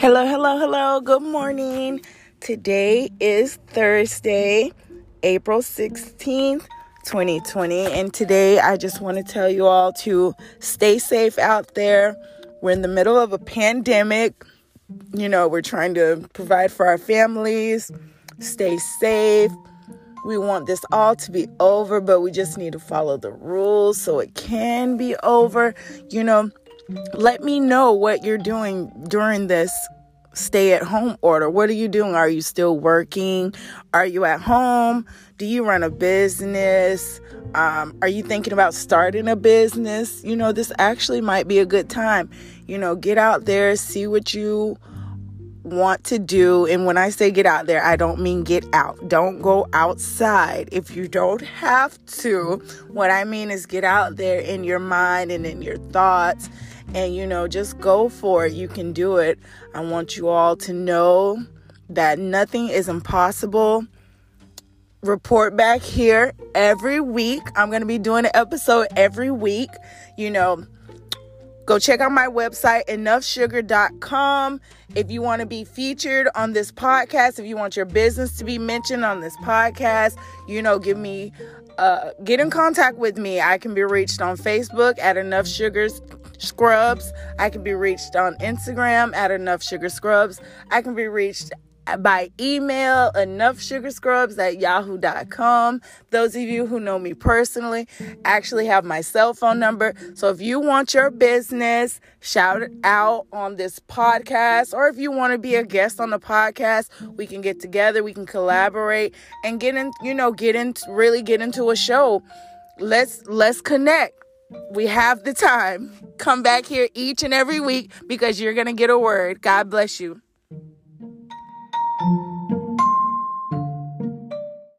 Hello, hello, hello. Good morning. Today is Thursday, April 16th, 2020. And today I just want to tell you all to stay safe out there. We're in the middle of a pandemic. You know, we're trying to provide for our families, stay safe. We want this all to be over, but we just need to follow the rules so it can be over. You know, let me know what you're doing during this stay at home order. What are you doing? Are you still working? Are you at home? Do you run a business? Um, are you thinking about starting a business? You know, this actually might be a good time. You know, get out there, see what you want to do. And when I say get out there, I don't mean get out. Don't go outside if you don't have to. What I mean is get out there in your mind and in your thoughts and you know, just go for it. You can do it. I want you all to know that nothing is impossible. Report back here every week. I'm going to be doing an episode every week. You know, go check out my website, enoughsugar.com. If you want to be featured on this podcast, if you want your business to be mentioned on this podcast, you know, give me, uh, get in contact with me. I can be reached on Facebook at Enough Sugars Scrubs. I can be reached on Instagram at Enough Sugar Scrubs. I can be reached by email enough enoughsugarscrubs at yahoo.com those of you who know me personally actually have my cell phone number. So if you want your business shout it out on this podcast. Or if you want to be a guest on the podcast we can get together we can collaborate and get in you know get in really get into a show. Let's let's connect we have the time. Come back here each and every week because you're going to get a word. God bless you.